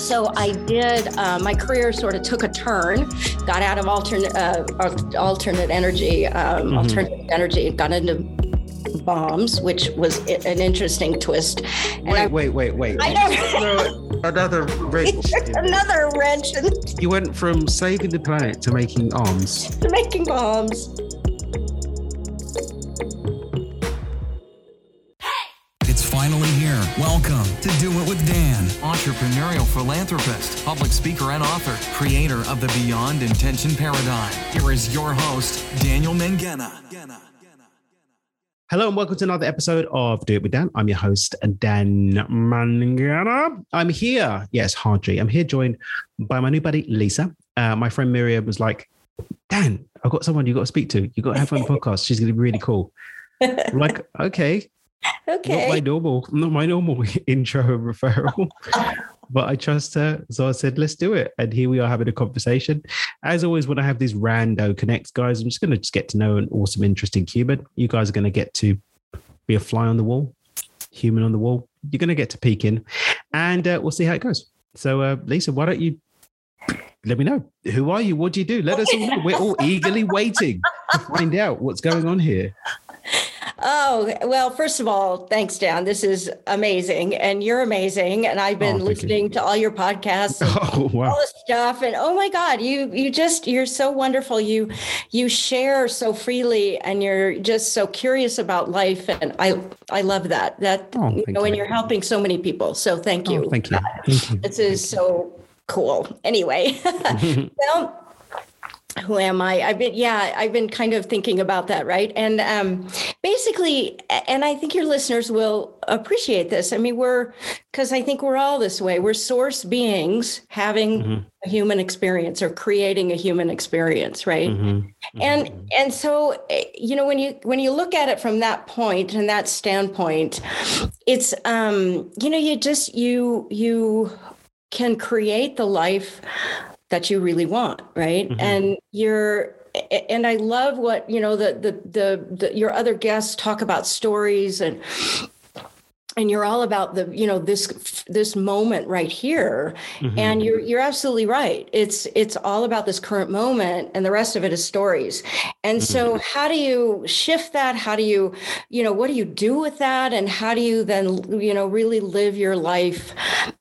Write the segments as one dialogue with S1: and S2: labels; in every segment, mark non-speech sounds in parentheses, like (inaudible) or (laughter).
S1: so I did. Uh, my career sort of took a turn. Got out of alternate uh, alternate energy, um, mm-hmm. alternative energy. Got into bombs, which was an interesting twist.
S2: And wait, I, wait, wait, wait. I know. another wrench. (laughs)
S1: another wrench.
S2: You went from saving the planet to making arms.
S1: To making bombs.
S3: It's finally here. Welcome to Do It with Dan, entrepreneurial philanthropist, public speaker, and author, creator of the Beyond Intention Paradigm. Here is your host, Daniel Mangena.
S2: Hello and welcome to another episode of Do It With Dan. I'm your host, Dan Mangena. I'm here, yes, Hardy. I'm here joined by my new buddy, Lisa. Uh, my friend Miriam was like, Dan, I've got someone you got to speak to. You got to have her on the (laughs) podcast. She's going to be really cool. I'm (laughs) like, okay.
S1: Okay.
S2: Not my normal, not my normal (laughs) intro referral but I trust her. So I said, let's do it. And here we are having a conversation. As always, when I have these rando connects, guys, I'm just going to just get to know an awesome, interesting human. You guys are going to get to be a fly on the wall, human on the wall. You're going to get to peek in, and uh, we'll see how it goes. So, uh, Lisa, why don't you let me know who are you? What do you do? Let us all know. We're all eagerly waiting to find out what's going on here.
S1: Oh, well, first of all, thanks, Dan. This is amazing. And you're amazing. And I've been oh, listening you. to all your podcasts (laughs) oh, wow. all the stuff. And oh my God, you you just you're so wonderful. You you share so freely and you're just so curious about life. And I I love that. That oh, you know, you. and you're helping so many people. So thank oh, you.
S2: Thank, you. (laughs) thank you.
S1: This is so cool. Anyway, (laughs) well who am I? I've been, yeah, I've been kind of thinking about that, right? And um, basically, and I think your listeners will appreciate this. I mean, we're, because I think we're all this way. We're source beings having mm-hmm. a human experience or creating a human experience, right? Mm-hmm. Mm-hmm. And and so, eh, you know, when you when you look at it from that point and that standpoint, it's, um, you know, you just you you can create the life that you really want right mm-hmm. and you're and i love what you know the, the the the your other guests talk about stories and and you're all about the you know this this moment right here. Mm-hmm. and you're you're absolutely right. It's it's all about this current moment and the rest of it is stories. And mm-hmm. so how do you shift that? How do you you know what do you do with that? And how do you then you know really live your life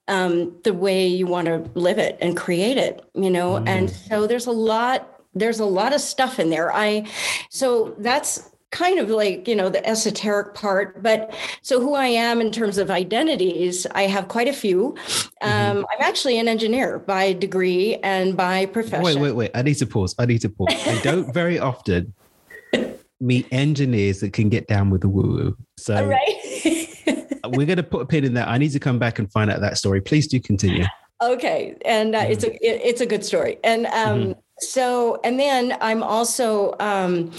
S1: um, the way you want to live it and create it you know? Mm-hmm. and so there's a lot there's a lot of stuff in there. I so that's kind of like you know the esoteric part but so who i am in terms of identities i have quite a few. Mm-hmm. um, i'm actually an engineer by degree and by profession.
S2: wait wait. Wait i need to pause. I need to pause. I don't (laughs) very often meet engineers that can get down with the woo woo so
S1: right. (laughs)
S2: we're going to put a pin in that. I need to come back and find out that story. Please do continue.
S1: Okay. And uh, mm-hmm. it's a it, it's a good story. And um mm-hmm. So and then i'm also um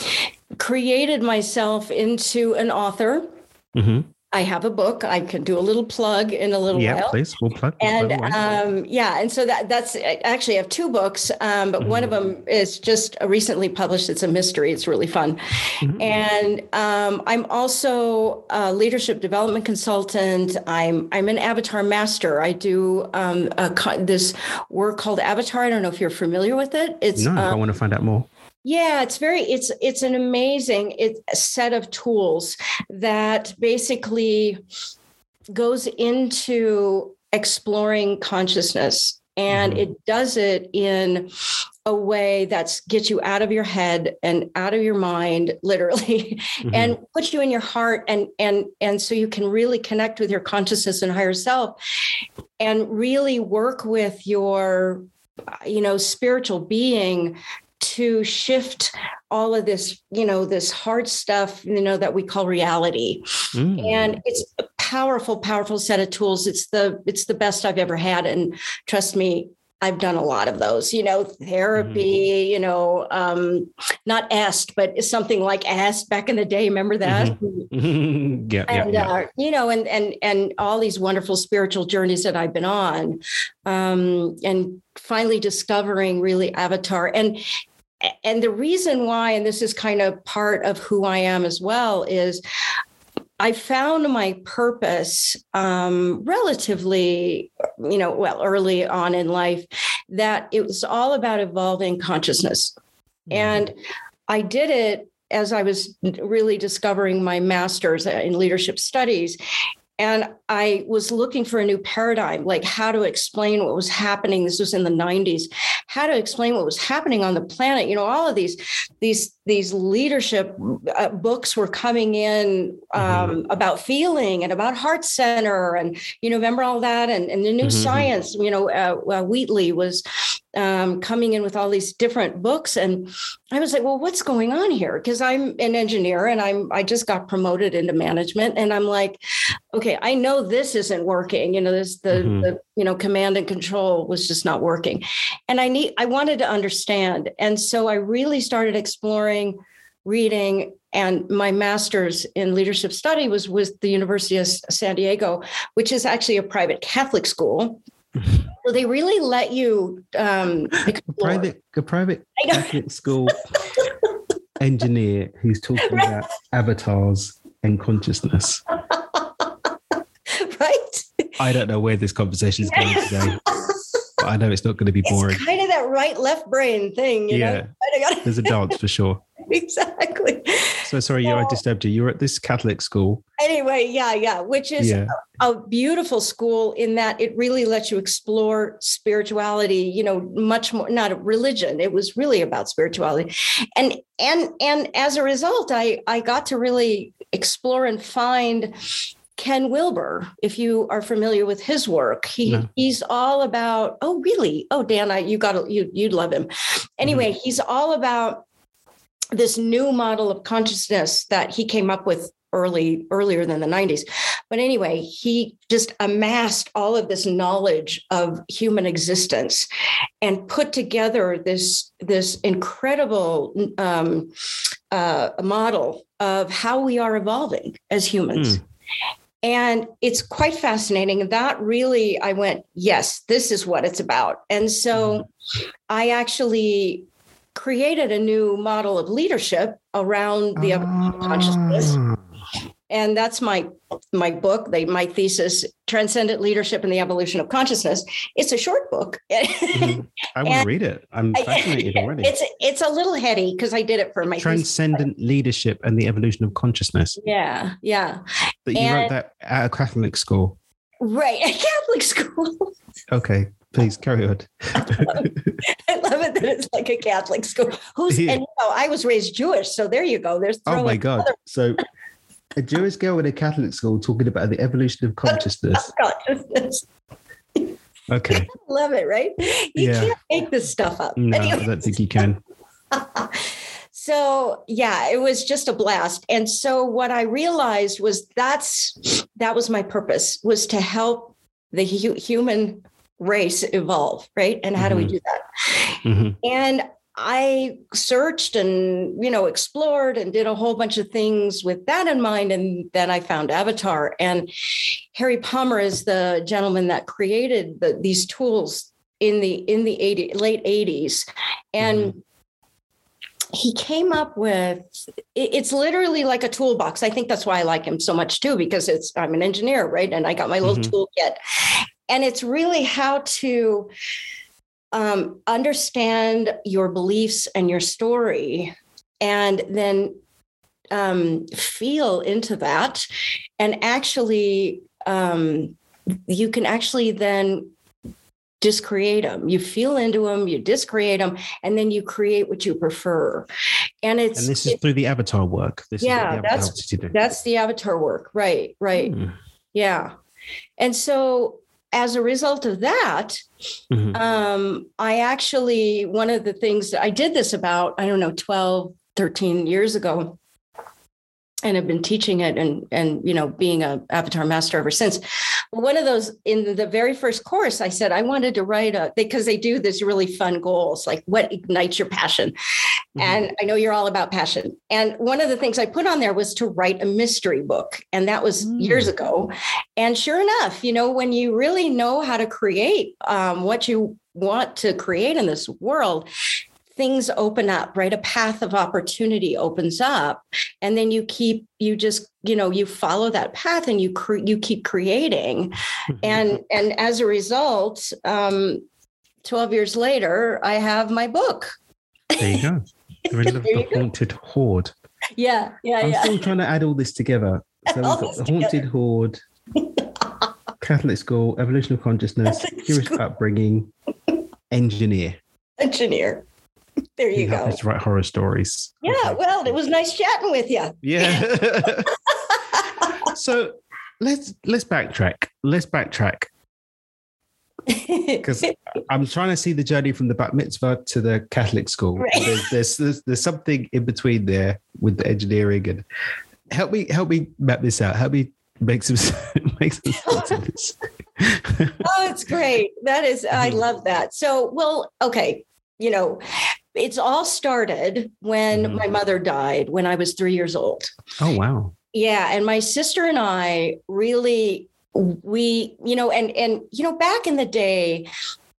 S1: created myself into an author. Mm-hmm. I have a book. I can do a little plug in a little
S2: yeah,
S1: while.
S2: Yeah, please. We'll plug.
S1: And um, yeah, and so that that's actually I have two books, um, but mm-hmm. one of mm-hmm. them is just recently published. It's a mystery. It's really fun, mm-hmm. and um, I'm also a leadership development consultant. I'm I'm an avatar master. I do um, a, this work called Avatar. I don't know if you're familiar with it.
S2: It's no. I um, want to find out more.
S1: Yeah, it's very it's it's an amazing it's a set of tools that basically goes into exploring consciousness and mm-hmm. it does it in a way that's gets you out of your head and out of your mind (laughs) literally mm-hmm. and puts you in your heart and and and so you can really connect with your consciousness and higher self and really work with your you know spiritual being to shift all of this, you know, this hard stuff, you know, that we call reality. Mm. And it's a powerful, powerful set of tools. It's the it's the best I've ever had. And trust me, I've done a lot of those, you know, therapy, mm you know, um, not asked, but something like asked back in the day. Remember that?
S2: Mm-hmm. (laughs) (laughs) yeah,
S1: and,
S2: yeah, yeah. Uh,
S1: you know, and, and, and all these wonderful spiritual journeys that I've been on um, and finally discovering really avatar and, and the reason why, and this is kind of part of who I am as well, is I found my purpose um, relatively, you know, well, early on in life, that it was all about evolving consciousness. Mm-hmm. And I did it as I was really discovering my master's in leadership studies. And I was looking for a new paradigm, like how to explain what was happening. This was in the 90s, how to explain what was happening on the planet. You know, all of these, these, these leadership uh, books were coming in um, mm-hmm. about feeling and about heart center, and you know, remember all that, and, and the new mm-hmm. science. You know, uh, uh, Wheatley was um, coming in with all these different books. And i was like well what's going on here? Because i'm an engineer and i'm i just got promoted into management. And i'm like okay i know this isn't working. You know this the, mm-hmm. the you know command and control was just not working. And i need i wanted to understand. And so i really started exploring reading. And my master's in leadership study was with the university of san diego which is actually a private catholic school (laughs) so they really let you um,
S2: a private a private Catholic school engineer who's talking right. about avatars and consciousness. (laughs)
S1: right.
S2: I don't know where this conversation is going today. But I know it's not going to be boring.
S1: It's kind of that right left brain thing. yeah.
S2: There's a dance for sure. (laughs)
S1: exactly.
S2: So sorry, so, you I oh. disturbed you. You're at this Catholic school.
S1: Anyway, yeah, yeah, which is yeah. A, a, beautiful school in that it really lets you explore spirituality. You know, much more not a religion. It was really about spirituality, and and and as a result, I I got to really explore and find Ken Wilber, if you are familiar with his work, he no. he's all about. Oh, really? Oh, Dan, I you got you you'd love him. Anyway, mm-hmm. he's all about this new model of consciousness that he came up with early earlier than the 90s but anyway he just amassed all of this knowledge of human existence and put together this this incredible um, uh, model of how we are evolving as humans mm. And it's quite fascinating. That really, I went, yes, this is what it's about. And so mm. I actually created a new model of leadership around the uh, consciousness and that's my my book they my thesis transcendent leadership and the evolution of consciousness it's a short book (laughs)
S2: mm-hmm. i will read it i'm (laughs) fascinated already
S1: it's it's a little heady because i did it for my
S2: transcendent thesis. leadership and the evolution of consciousness
S1: yeah yeah
S2: but you and, wrote that at a catholic school
S1: right a catholic school
S2: okay please carry on. (laughs) I
S1: love it that it's like a Catholic school. Who's yeah. and you know, I was raised Jewish, so there you go. There's
S2: oh my god. Other- so a Jewish girl in a Catholic school talking about the evolution of consciousness. (laughs) consciousness. Okay. (laughs)
S1: love it, right? You yeah. can't make this stuff up.
S2: No, Anyways. I don't think you can.
S1: So yeah it was just a blast and so what i realized was that's that was my purpose was to help the hu- human race evolve right and how mm-hmm. do we mm-hmm. do that mm-hmm. and I searched and you know explored and did a whole bunch of things with that in mind and then I found Avatar and Harry Palmer is the gentleman that created the, these tools in the in the 80, late 80s and mm-hmm. He came up with it's literally like a toolbox. I think that's why I like him so much too because it's I'm an engineer, right? And I got my little mm-hmm. toolkit. And it's really how to um, understand your beliefs and your story and then um, feel into that and actually um, you can actually then discreate them you feel into them you discreate them and then you create what you prefer. And it's
S2: and this is it, through the avatar work. This
S1: yeah that's that's the avatar work. Right right. Mm. yeah. And so as a result of that, mm-hmm. um, I actually, one of the things that I did this about, I don't know, 12, 13 years ago and have been teaching it and and you know being a avatar master ever since one of those in the very first course i said i wanted to write a because they do this really fun goals like what ignites your passion mm-hmm. and i know you're all about passion and one of the things i put on there was to write a mystery book and that was mm. years ago and sure enough you know when you really know how to create um, what you want to create in this world things open up, right? A path of opportunity opens up, and then you keep you just you know you follow that path and you cre- you keep creating,
S2: Mm-hmm.
S1: and and as a result, um, twelve years later, I have my book.
S2: there you go. (laughs) The Riddle of the haunted hoard.
S1: Yeah, yeah,
S2: I'm
S1: yeah.
S2: still trying to add all this together. (laughs) So we've got the
S1: together.
S2: haunted hoard, (laughs) Catholic school, evolution of consciousness,
S1: Catholic
S2: Jewish
S1: school.
S2: upbringing, engineer.
S1: Engineer. (laughs) There you go.
S2: happens to write horror stories.
S1: Yeah, well, it was nice chatting with you.
S2: Yeah. (laughs) so let's let's backtrack. Let's backtrack (laughs) because I'm trying to see the journey from the bat mitzvah to the Catholic school.
S1: Right.
S2: There's, there's there's there's something in between there with the engineering and help me help me map this out. Help me make some make some oh, sense of this.
S1: oh, it's great. That is, I love that. So, well, okay, you know, it's all started when
S2: Mhm.
S1: my mother died when I was three years old.
S2: oh wow.
S1: Yeah, and my sister and I really we you know and and you know back in the day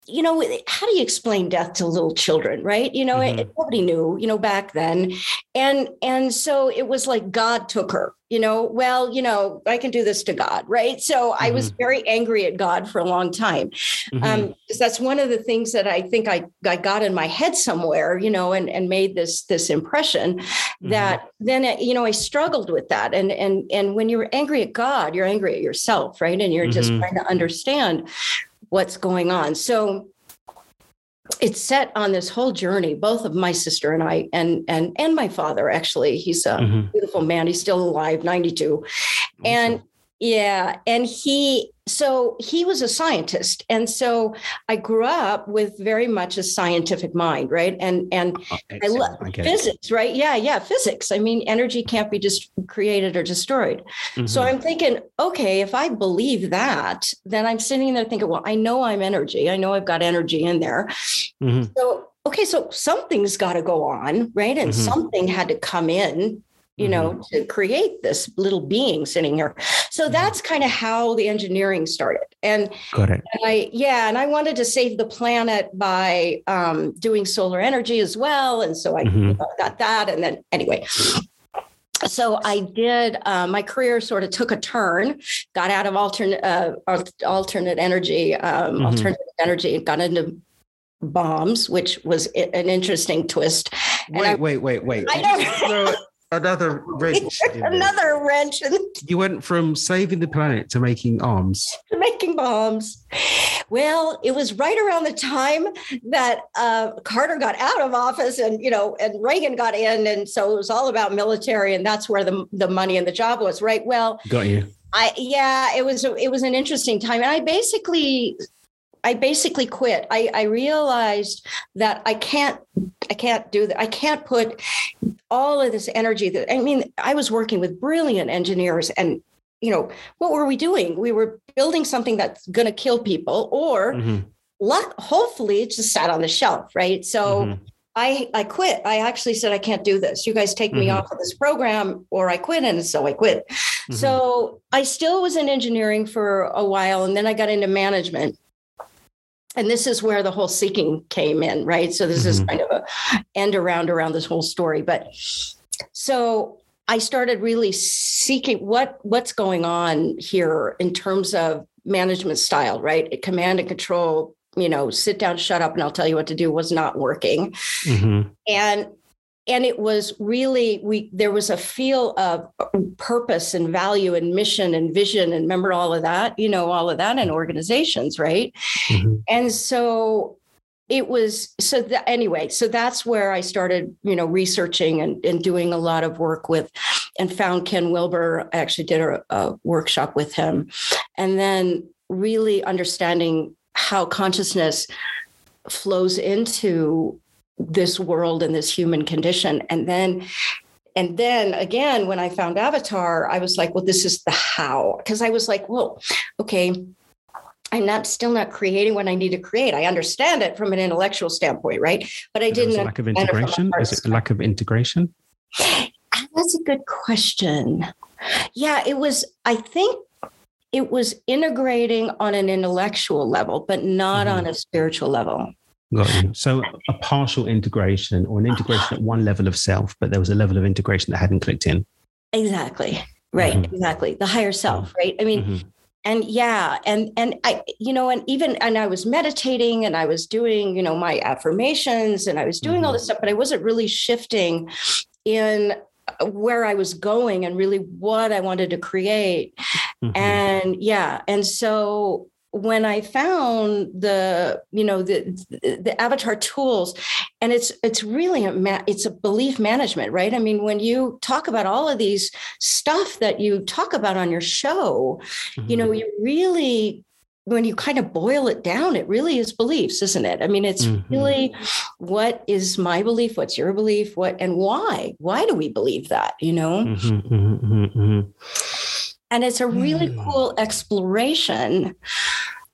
S1: you know how do you explain death to little children right? You know
S2: Mhm.
S1: it, nobody knew you know back then. And and so it was like god took her you know? Well you know i can do this to god right? So i was very angry at god for a long time. Um, because that's one of the things that I think I, I got in my head somewhere, you know, and, and made this this impression that then uh, you know I struggled with that, and and and when you're angry at God, you're angry at yourself, right? And you're just
S2: Mhm.
S1: trying to understand what's going on. So it's set on this whole journey. Both of my sister and I, and and and my father actually, he's a
S2: Mhm.
S1: beautiful man. He's still alive, 92. And
S2: Awesome.
S1: Yeah, and he so he was a scientist. And so I grew up with very much a scientific mind, right? And and
S2: Oh,
S1: I love physics, right? Yeah, yeah, physics. I mean, energy can't be just created or destroyed. So
S2: Mhm.
S1: I'm thinking, okay, if I believe that, then I'm sitting there thinking, well, I know I'm energy. I know I've got energy in there.
S2: Mhm.
S1: So, okay, so something's got to go on, right? And
S2: Mhm.
S1: something had to come in, you know, to create this little being sitting here. So
S2: Mhm.
S1: that's kind of how the engineering started. And, and I, yeah, and I wanted to save the planet by um, doing solar energy as well. And so I
S2: Mhm.
S1: got that. And then, anyway. So I did. Uh, my career sort of took a turn. Got out of alternate uh, alternate energy, um,
S2: Mhm.
S1: alternative energy, and got into bombs, which was an interesting twist. And I-
S2: Wait, wait, wait, wait. Did
S1: know.
S2: you just throw another wrench.
S1: Another wrench
S2: You went from saving the planet to making arms. (laughs)
S1: making bombs. Well, it was right around the time that uh, Carter got out of office, and you know, and Reagan got in, and so it was all about military, and that's where the the money and the job was. Right. Well,
S2: Got you.
S1: I yeah, it was it was an interesting time, and I basically. I basically quit. I, I realized that I can't I can't do that. I can't put all of this energy that I mean, I was working with brilliant engineers and you know, what were we doing? We were building something that's going to kill people or
S2: Mhm,
S1: luck hopefully it just sat on the shelf, right? So
S2: mhm.
S1: I I quit. I actually said I can't do this. You guys take me
S2: Mhm.
S1: off of this program or I quit and so I quit.
S2: Mhm.
S1: So I still was in engineering for a while and then I got into management. And this is where the whole seeking came in, right? So this is
S2: Mhm.
S1: kind of a end around around this whole story. But so I started really seeking what what's going on here in terms of management style, right? Command and control, you know, sit down, shut up, and I'll tell you what to do was not working
S2: Mhm.
S1: and and it was really we there was a feel of purpose and value and mission and vision and remember all of that you know all of that in organizations right?
S2: Mhm.
S1: and so it was so that anyway so that's where i started you know researching and, and doing a lot of work with and found ken wilber. I actually did a, a workshop with him. And then really understanding how consciousness flows into this world and this human condition and then and then again when i found avatar i was like well this is the how because i was like well okay i'm not still not creating what i need to create i understand it from an intellectual standpoint right but i didn't
S2: lack of integration. Is it lack of integration?
S1: That's a good question. Yeah, it was, I think it was integrating on an intellectual level, but not
S2: Mhm.
S1: on a spiritual level.
S2: Got you. So a partial integration or an integration at one level of self, but there was a level of integration that hadn't clicked in.
S1: Exactly. Right. Mm-hmm. Exactly. The higher self. Mm-hmm. Right. I mean, mm-hmm. and yeah, and and I, you know, and even and I was meditating and I was doing, you know, my affirmations and I was doing all mm-hmm. this stuff, but I wasn't really shifting in where I was going and really what I wanted to create. Mm-hmm. And yeah, and so when I found the, you know, the the avatar tools, and it's it's really a ma- it's a belief management, right? I mean, when you talk about all of these stuff that you talk about on your show, mm-hmm. you know, mm-hmm. you really when you kind of boil it down, it really is beliefs, isn't it? I mean, it's mm-hmm. really what is my belief, what's your belief, what and why? Why do we believe that? You know? Mm-hmm, mm-hmm, mm-hmm. And it's a really mm. cool exploration.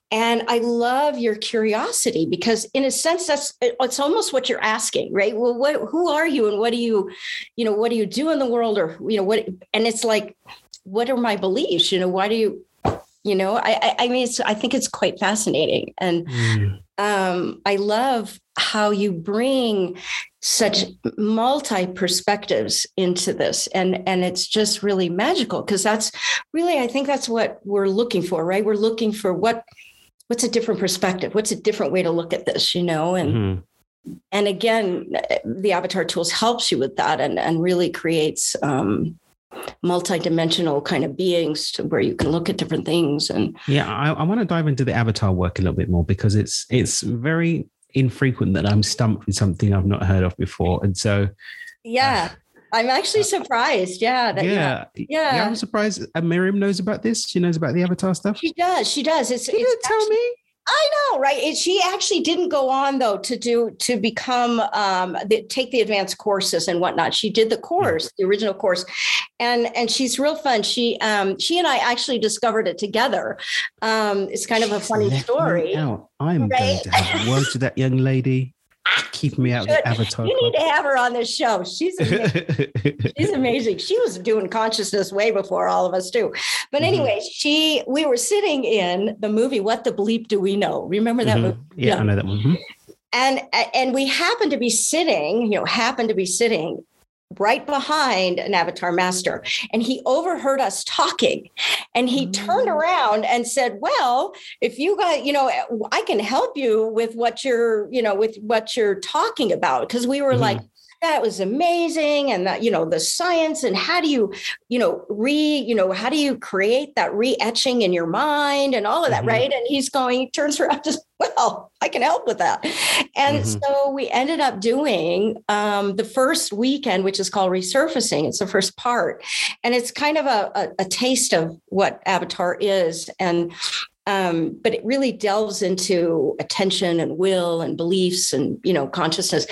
S1: And I love your curiosity because, in a sense, that's it's almost what you're asking, right? Well, what, who are you, and what do you, you know, what do you do in the world, or you know, what? And it's like, what are my beliefs? You know, why do you you know i i mean it's i think it's quite fascinating and mm. um, i love how you bring such multi perspectives into this. And and it's just really magical because that's really i think that's what we're looking for right? We're looking for what what's a different perspective? What's a different way to look at this you know? And mm-hmm. and again the avatar tools helps you with that and and really creates um multi-dimensional kind of beings to where you can look at different things and
S2: yeah I, I want to dive into the avatar work a little bit more because it's it's very infrequent that i'm stumped with something i've not heard of before. And so
S1: yeah. uh, i'm actually surprised yeah
S2: that, yeah, yeah, yeah i'm surprised. Uh, miriam knows about this? She knows about the avatar stuff?
S1: She does she does. It's,
S2: she it's didn't actually, tell me
S1: I know, right? It, she actually didn't go on though to do to become um, the, take the advanced courses and whatnot. She did the hmm. course, the original course, and and she's real fun. She um, she and I actually discovered it together. Um, it's kind of a funny story.
S2: I'm right? going to have words with that young lady keep me out of the avatar.
S1: You need to have her on this show. She's amazing. (laughs) she's amazing. She was doing consciousness way before all of us too. But mm-hmm. anyway, mm-hmm. she we were sitting in the movie What the Bleep Do We Know? Remember that
S2: mm-hmm.
S1: movie?
S2: Yeah, yeah, I know that one. Mm-hmm.
S1: And and we happened to be sitting, you know, happened to be sitting right behind an avatar master and he overheard us talking and he mm. turned around and said well if you got you know i can help you with what you're you know with what you're talking about because we were mm. like that was amazing and that you know the science and how do you you know re you know how do you create that re-etching in your mind and all of that mm-hmm. right? And he's going he turns around just (laughs) well i can help with that. And mm-hmm. so we ended up doing um, the first weekend which is called resurfacing. It's the first part. And it's kind of a, a, a taste of what avatar is. And um, but it really delves into attention and will and beliefs and you know consciousness.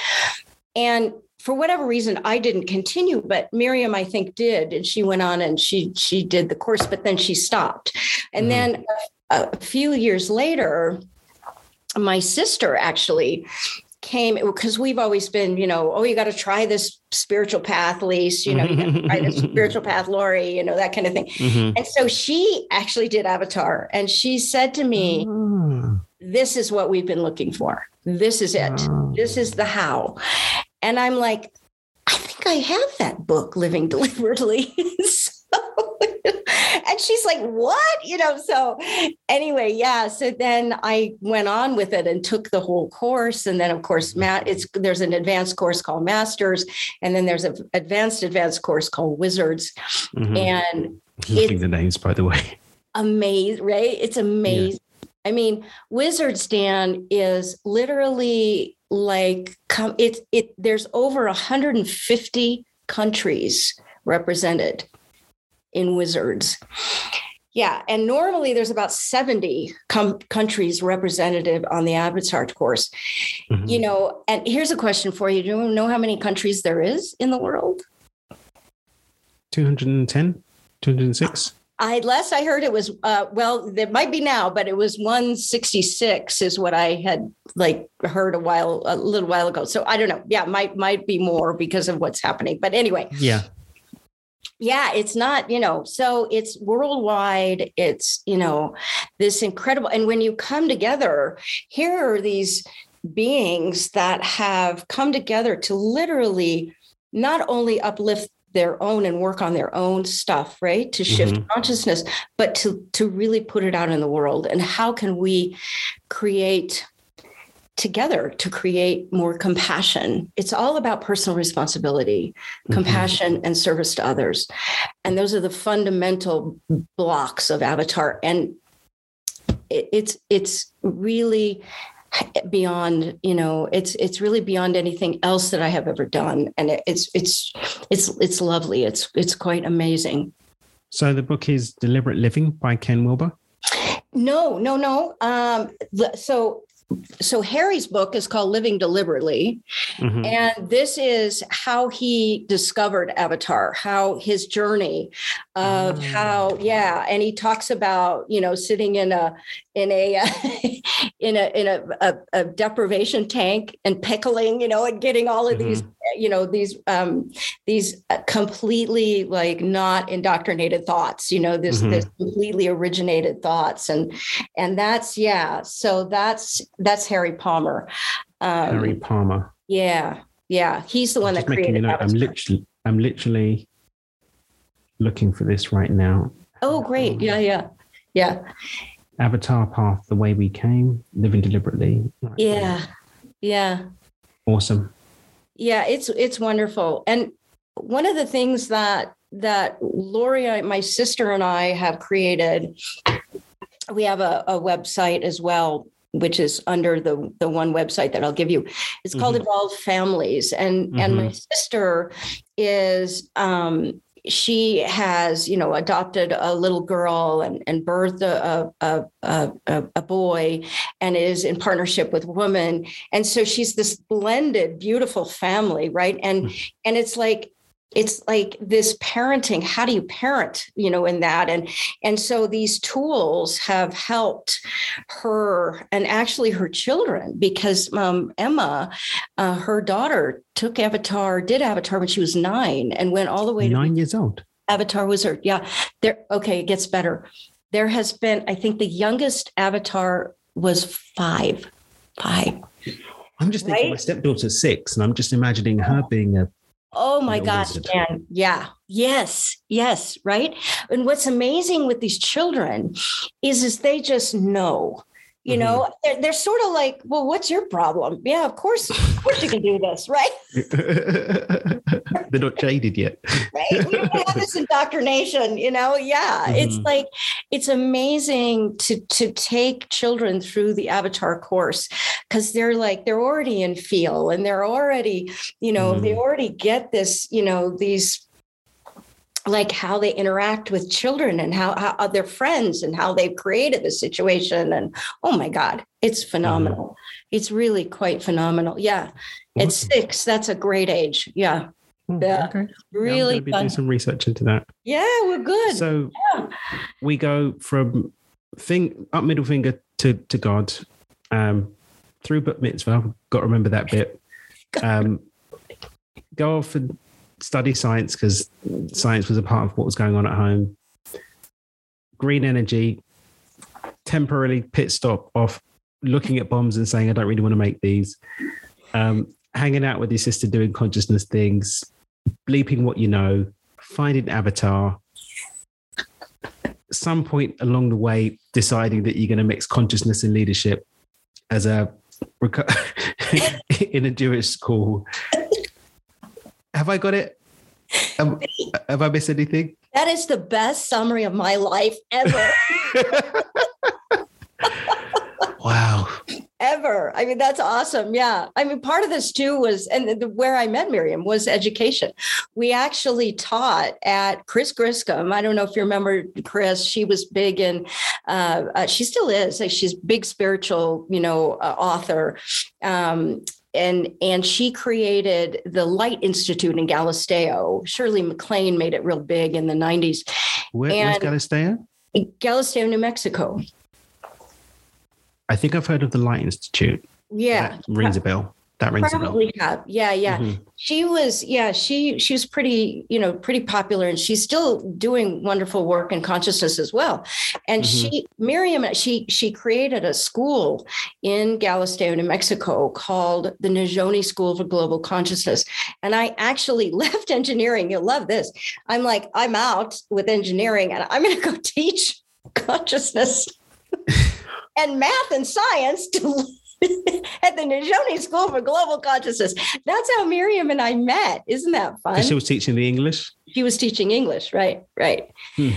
S1: And for whatever reason i didn't continue but miriam i think did and she went on and she she did the course but then she stopped and mm-hmm. then a, a few years later my sister actually came because we've always been, you know, oh, you got to try this spiritual path, Lise, you know, you got to try this (laughs) spiritual path, Lori, you know, that kind of thing. Mm-hmm. And so she actually did Avatar and she said to me, oh. This is what we've been looking for. This is it. Oh. This is the how. And I'm like, I think I have that book, Living (laughs) Deliberately. (laughs) so, and she's like, What? You know, so anyway, yeah. So then I went on with it and took the whole course. And then, of course, Matt, it's there's an advanced course called Masters, and then there's an advanced advanced course called Wizards. Mm-hmm. And
S2: looking the names, by the way.
S1: Amazing, right? It's amazing. Yeah. I mean, Wizards Dan is literally like come it it there's over 150 countries represented in wizards. Yeah and normally there's about 70 com- countries representative on the avatar course. Mm-hmm. you know and here's a question for you. Do you know how many countries there is in the world?
S2: 210 206
S1: I last I heard it was uh, well, there might be now, but it was 166 is what I had like heard a while a little while ago. So I don't know. Yeah, might might be more because of what's happening. But anyway.
S2: Yeah.
S1: Yeah, it's not, you know, so it's worldwide. It's, you know, this incredible. And when you come together, here are these beings that have come together to literally not only uplift their own and work on their own stuff right to shift
S2: Mhm.
S1: consciousness but to to really put it out in the world and how can we create together to create more compassion it's all about personal responsibility
S2: Mhm.
S1: compassion and service to others and those are the fundamental blocks of avatar and it, it's it's really beyond you know it's it's really beyond anything else that i have ever done and it, it's it's it's it's lovely it's it's quite amazing
S2: So the book is Deliberate Living by Ken Wilber.
S1: no no no um the- so so harry's book is called living deliberately
S2: Mhm.
S1: and this is how he discovered avatar how his journey of
S2: Ah.
S1: how yeah and he talks about you know sitting in a in a (laughs) in a in a, a, a deprivation tank and pickling you know and getting all of these you know these um these uh, completely like not indoctrinated thoughts you know this
S2: Mhm.
S1: this completely originated thoughts and and that's yeah so that's that's harry palmer um
S2: Harry Palmer.
S1: yeah, yeah. He's the one
S2: I'm
S1: that created
S2: note. I'm literally, I'm literally looking for this right now.
S1: oh, great. Yeah, yeah. Yeah.
S2: Avatar Path, the way we came, living deliberately.
S1: Yeah. Yeah.
S2: Awesome.
S1: Yeah, it's it's wonderful. And one of the things that that Lori, my sister and I have created, we have a, a website as well, which is under the the one website that I'll give you. It's called
S2: Mhm.
S1: Evolved Families. And and my sister is um she has, you know, adopted a little girl and, and birthed a, a, a, a, a boy and is in partnership with a woman. And so she's this blended beautiful family right? And hmm. and it's like it's like this parenting how do you parent you know in that and and so these tools have helped her and actually her children because um, emma uh, her daughter took avatar did avatar when she was nine and went all the way to
S2: Nine years old.
S1: Avatar Wizard. Yeah. There okay, it gets better. There has been, I think the youngest Avatar was five. Five.
S2: I'm just thinking
S1: Right?
S2: my stepdaughter's six, and I'm just imagining her being a
S1: Oh my
S2: Real
S1: gosh. Dan. Yeah. Yes. Yes. Right. And what's amazing with these children is is they just know. You know, they're, they're sort of like, well, what's your problem? Yeah, of course, of course you can do this, right? (laughs)
S2: they're not jaded yet.
S1: right? We don't have this indoctrination, you know. Yeah, it's
S2: Mhm.
S1: like it's amazing to to take children through the Avatar course because they're like they're already in feel and they're already, you know, they
S2: Mhm.
S1: already get this, you know, these like how they interact with children and how, how uh, their friends and how they've created the situation and oh my god it's phenomenal it's really quite phenomenal yeah
S2: at
S1: six that's a great age yeah
S2: Oh,
S1: Yeah.
S2: Okay. Yeah, I'm
S1: really
S2: gonna be
S1: fun
S2: doing some research into that.
S1: yeah we're good
S2: So
S1: Yeah.
S2: we go from thing up middle finger to to God, um, through bat mitzvah. Got to remember that bit. (laughs) Um, go off and study science because science was a part of what was going on at home. Green energy, temporarily pit stop off looking at bombs and saying, I don't really want to make these. Um, hanging out with your sister doing consciousness things, bleeping what you know, finding avatar, some point along the way deciding that you're going to mix consciousness and leadership as a (laughs) in a Jewish school. Have I got it? Um, have I missed anything?
S1: That is the best summary of my life ever, (laughs)
S2: wow.
S1: Ever. I mean, that's awesome. Yeah. I mean, part of this too was, and the, where I met Miriam was education. We actually taught at Chris Griscom. I don't know if you remember Chris. She was big in, uh, uh, she still is. Like, she's big spiritual, you know, uh, author. Um, and and she created the Light Institute in Galisteo. Shirley MacLaine made it real big in the 90s.
S2: Where, where's Galisteo?
S1: Galisteo, New Mexico.
S2: I think I've heard of the Light Institute.
S1: Yeah.
S2: That rings a bell. That rings a bell.
S1: Probably have. Yeah, yeah.
S2: Mhm.
S1: She was, yeah, she she was pretty, you know, pretty popular and she's still doing wonderful work in consciousness as well. And
S2: Mhm.
S1: she Miriam, she she created a school in Galisteo, New Mexico called the Nizhoni School for Global Consciousness. And I actually (laughs) left engineering. You'll love this. I'm like, I'm out with engineering and I'm gonna go (laughs) teach consciousness and math and science to (laughs) at the Nizhoni School for Global Consciousness. That's how Miriam and I met. Isn't that fun?
S2: She was teaching the English.
S1: she was teaching English, right? Right.
S2: Hmm.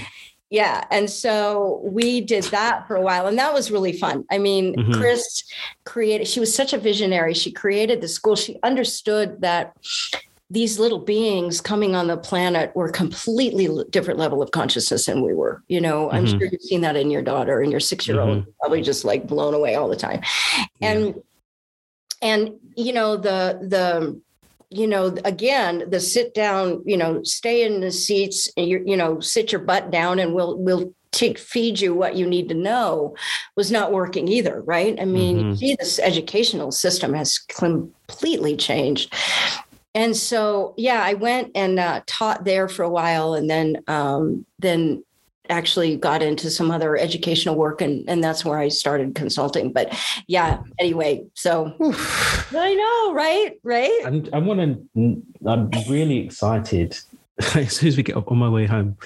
S1: Yeah. And so we did that for a while, and that was really fun. I mean,
S2: Mhm.
S1: Chris created, she was such a visionary. She created the school. She understood that these little beings coming on the planet were completely different level of consciousness than we were. You know, I'm
S2: Mhm.
S1: sure you've seen that in your daughter and your six year old, probably just like blown away all the time.
S2: Yeah.
S1: And and you know the the you know again the sit down you know stay in the seats and you you know sit your butt down and we'll we'll take feed you what you need to know was not working either right i mean
S2: Mhm.
S1: gee, this educational system has completely changed and so yeah i went and uh, taught there for a while and then um, then actually got into some other educational work and and that's where i started consulting but yeah anyway so i know right right
S2: And I want to. I'm really excited. (laughs) as soon as we get up on my way home,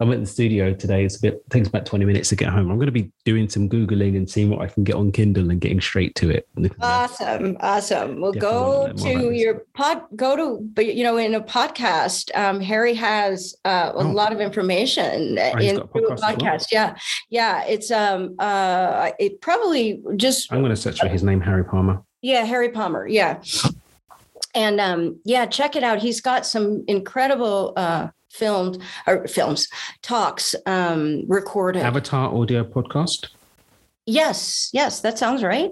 S2: I'm at the studio today. It's a bit takes about 20 minutes to get home. I'm going to be doing some googling and seeing what I can get on Kindle and getting straight to it.
S1: Awesome, awesome. Well,
S2: Definitely
S1: go
S2: wanna learn more about
S1: to your pod. Go to, but you know, in a podcast, um, Harry has uh, a
S2: Oh.
S1: lot of information
S2: he's
S1: in
S2: a
S1: a
S2: podcast well?
S1: podcast. Yeah, yeah. It's um, uh, it probably just
S2: I'm going to search for his name, Harry Palmer.
S1: yeah, Harry Palmer. Yeah, and um, yeah, check it out. He's got some incredible uh, filmed or films talks um, recorded.
S2: Avatar Audio Podcast.
S1: yes, yes, that sounds right.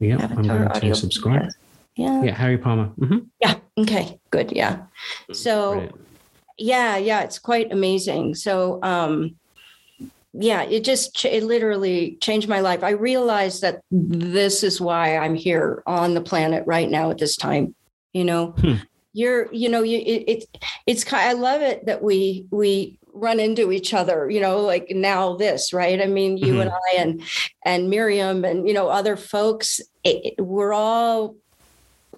S2: Yeah, I'm
S1: Avatar
S2: going
S1: audio
S2: to subscribe.
S1: podcast. Yeah.
S2: Yeah, Harry Palmer. hmm
S1: Yeah. Okay. Good. Yeah. So yeah, yeah, it's quite amazing. So um yeah, it just it literally changed my life. I realized that this is why I'm here on the planet right now at this time. You know,
S2: Hmm.
S1: You're you know you it, it it's kind. I love it that we we run into each other. You know, like now this right. I mean, you
S2: Mhm.
S1: and I and and Miriam and you know other folks. It, it- we're all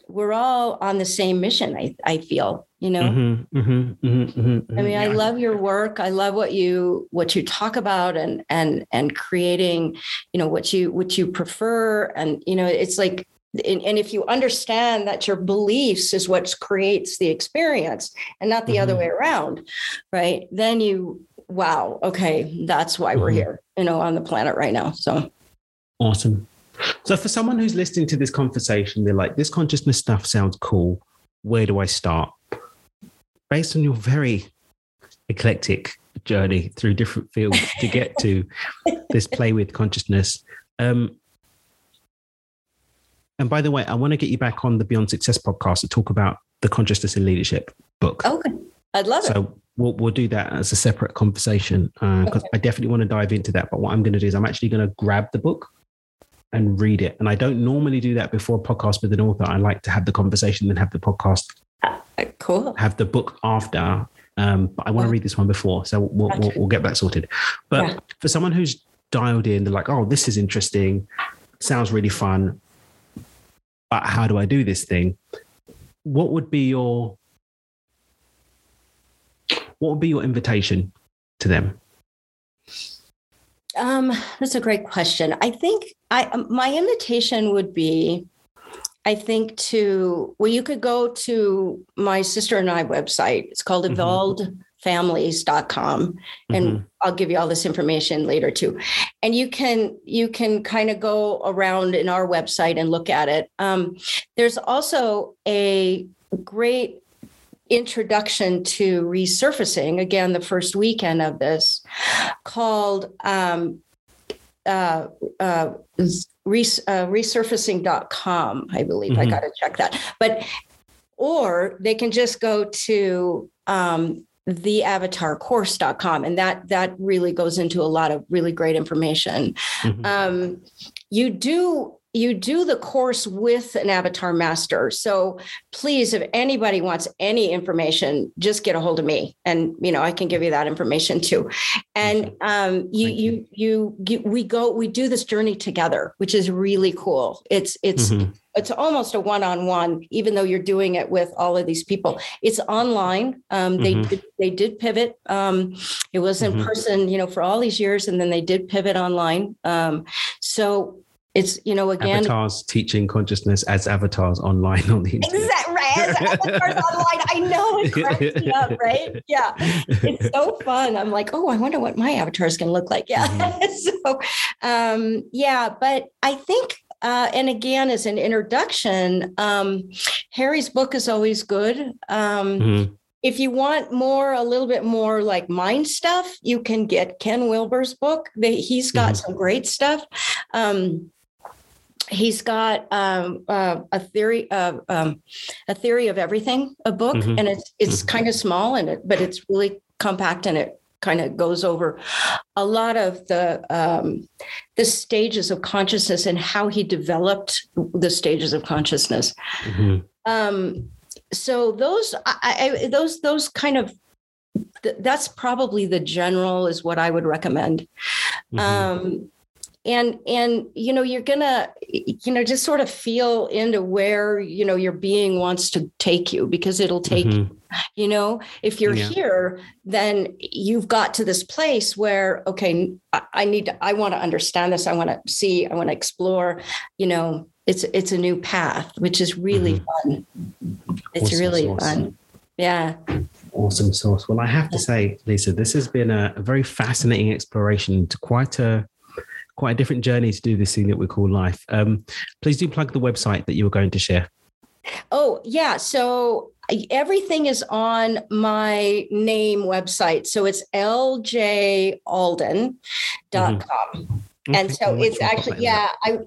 S1: we're all on the same mission. I I feel you know.
S2: Mm-hmm, mm-hmm, mm-hmm, mm-hmm.
S1: I mean, I love your work. I love what you what you talk about and and and creating, you know, what you what you prefer. And you know, it's like and, and if you understand that your beliefs is what creates the experience and not the other
S2: Mhm.
S1: way around, right? Then you wow, okay, that's why we're
S2: Mhm.
S1: here, you know, on the planet right now. So
S2: Awesome. So, for someone who's listening to this conversation, they're like, this consciousness stuff sounds cool. Where do I start? Based on your very eclectic journey through different fields to get to (laughs) this play with consciousness. Um, and by the way, I want to get you back on the Beyond Success podcast to talk about the consciousness in leadership book.
S1: okay. I'd love it.
S2: So we'll, we'll do that as a separate conversation because I definitely want to dive into that. But what I'm going to do is I'm actually going to grab the book and read it. And I don't normally do that before a podcast with an author. I like to have the conversation, then have the podcast,
S1: Uh, Cool.
S2: have the book after. Um, but I want to read this one before, so we'll, we'll, we'll get that sorted. But
S1: Yeah.
S2: for someone who's dialed in, they're like, "Oh, this is interesting. Sounds really fun." But how do I do this thing? What would be your what would be your invitation to them?
S1: Um, that's a great question. I think I um, my invitation would be, I think to well, you could go to my sister and I website. It's called
S2: Mhm.
S1: evolvedfamilies.com. and
S2: Mhm.
S1: I'll give you all this information later too. And you can you can kind of go around in our website and look at it. Um, there's also a great introduction to resurfacing again the first weekend of this called um, uh, uh, res, uh, resurfacing.com i believe i
S2: Mhm.
S1: got to check that but or they can just go to um, theavatarcourse.com and that that really goes into a lot of really great information
S2: Mhm.
S1: um, you do you do the course with an avatar master. So please, if anybody wants any information, just get a hold of me, and you know I can give you that information too. And um, you, you, you, you, we go, we do this journey together, which is really cool. It's, it's. Mm-hmm it's almost a one-on-one even though you're doing it with all of these people it's online um, they mm-hmm. did, they did pivot um, it was in mm-hmm. person you know for all these years and then they did pivot online um, so it's you know again
S2: avatars teaching consciousness as avatars online on the internet.
S1: Exactly right. As avatars (laughs) online. I know it cracks me up, (laughs) right? Yeah. It's so fun. I'm like, oh, I wonder what my avatar is gonna look like. Yeah. Mm-hmm. (laughs) so um, yeah, but I think uh, and again, as an introduction, um, Harry's book is always good. Um, mm-hmm. If you want more, a little bit more like mind stuff, you can get Ken Wilber's book. They, he's got mm-hmm. some great stuff. Um, he's got um, uh, a theory of um, a theory of everything, a book, mm-hmm. and it's it's mm-hmm. kind of small and it, but it's really compact and it kind of goes over a lot of the um, the stages of consciousness and how he developed the stages of consciousness. Mm-hmm. Um, so those I, I, those those kind of that's probably the general is what I would recommend. Mm-hmm. Um, and and you know you're gonna you know just sort of feel into where you know your being wants to take you because it'll take mm-hmm. you know if you're yeah. here then you've got to this place where okay i need to i want to understand this i want to see i want to explore you know it's it's a new path which is really mm-hmm. fun it's awesome really source. fun yeah
S2: awesome source well i have to say lisa this has been a, a very fascinating exploration to quite a quite a different journey to do this thing that we call life. Um, please do plug the website that you were going to share.
S1: Oh, yeah. So everything is on my name website. So it's ljalden.com. Mm-hmm. And so it's actually, yeah, I,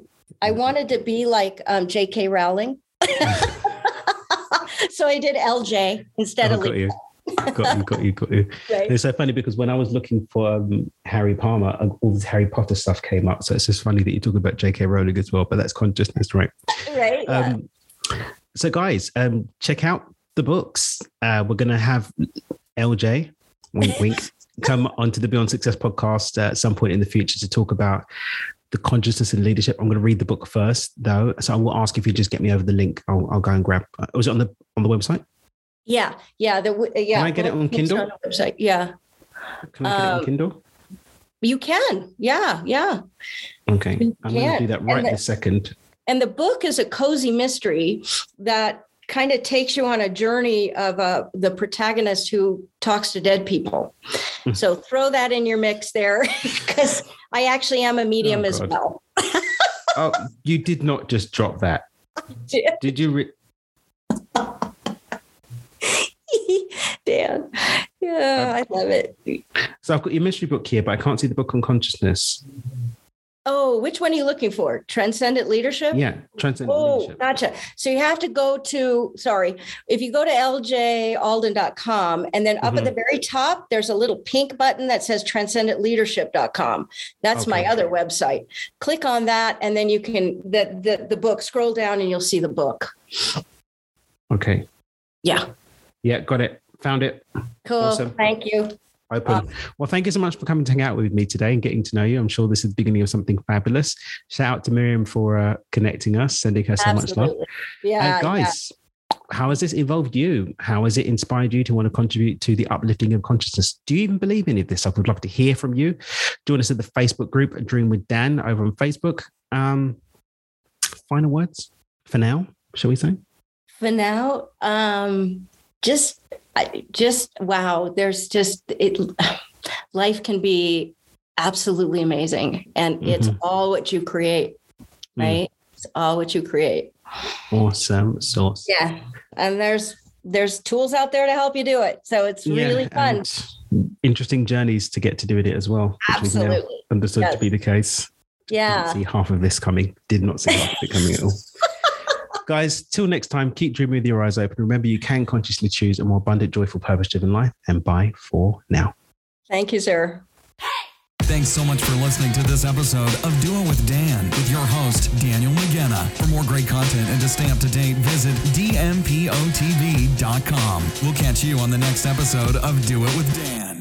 S1: I wanted to be like um, J.K. Rowling. (laughs) (laughs) so I did LJ instead oh, of
S2: got you, got you, got you. Right. It's so funny because when I was looking for um, Harry Palmer, uh, all this Harry Potter stuff came up. So it's just funny that you talk about J.K. Rowling as well, but that's consciousness, right?
S1: Right. Um,
S2: So, guys, um, check out the books. Uh, we're going to have LJ, wink, wink, (laughs) come onto the Beyond Success podcast uh, at some point in the future to talk about the consciousness and leadership. I'm going to read the book first, though. So I will ask if you just get me over the link. I'll, I'll go and grab. Uh, was it on the on the website?
S1: Yeah, yeah. The uh, yeah.
S2: Can I get it on Kindle?
S1: Website. Yeah.
S2: Can I get um, it on um, Kindle?
S1: You can. Yeah, yeah.
S2: Okay, you I'm going to do that right the, this second.
S1: And the book is a cozy mystery that kind of takes you on a journey of uh, the protagonist who talks to dead people. Hmm. so throw that in your mix there, (laughs) because I actually am a medium oh, as well. (laughs)
S2: oh, you did not just drop that. (laughs) Did, did you? Re-
S1: Dan. Yeah, I love it.
S2: So I've got your mystery book here, but I can't see the book on consciousness.
S1: Oh, which one are you looking for? Transcendent Leadership?
S2: Yeah, Transcendent oh, Leadership.
S1: Gotcha. So you have to go to, sorry, if you go to ljalden.com and then up mm-hmm. at the very top, there's a little pink button that says transcendentleadership.com. That's okay. my other website. Click on that and then you can, the, the, the book, scroll down and you'll see the book.
S2: Okay.
S1: Yeah.
S2: Yeah, got it. Found it.
S1: Cool. Awesome. Thank you.
S2: Open. Uh, well, thank you so much for coming to hang out with me today and getting to know you. I'm sure this is the beginning of something fabulous. Shout out to Miriam for uh, connecting us, sending her so Absolutely. much love.
S1: Yeah.
S2: Uh, guys, yeah. how has this involved you? How has it inspired you to want to contribute to the uplifting of consciousness? Do you even believe any of this stuff? We'd love to hear from you. Join us at the Facebook group, Dream with Dan, over on Facebook. Um, final words for now, shall we say?
S1: For now, um, just just wow there's just it life can be absolutely amazing. And mm-hmm. it's all what you create mm. right? Mm. it's all what you create.
S2: Awesome. Sauce
S1: yeah. And there's there's tools out there to help you do it. So it's yeah, really fun.
S2: interesting journeys to get to doing it as well
S1: absolutely.
S2: understood yes. to be the case.
S1: Yeah.
S2: see half of this coming. Did not see half of it coming at all Guys, till next time, keep dreaming with your eyes open. Remember, you can consciously choose a more abundant, joyful, purpose driven life. And bye for now.
S1: Thank you, sir.
S3: Thanks so much for listening to this episode of Do It with Dan with your host, Daniel Mangena. For more great content and to stay up to date, visit dmpotv.com. We'll catch you on the next episode of Do It with Dan.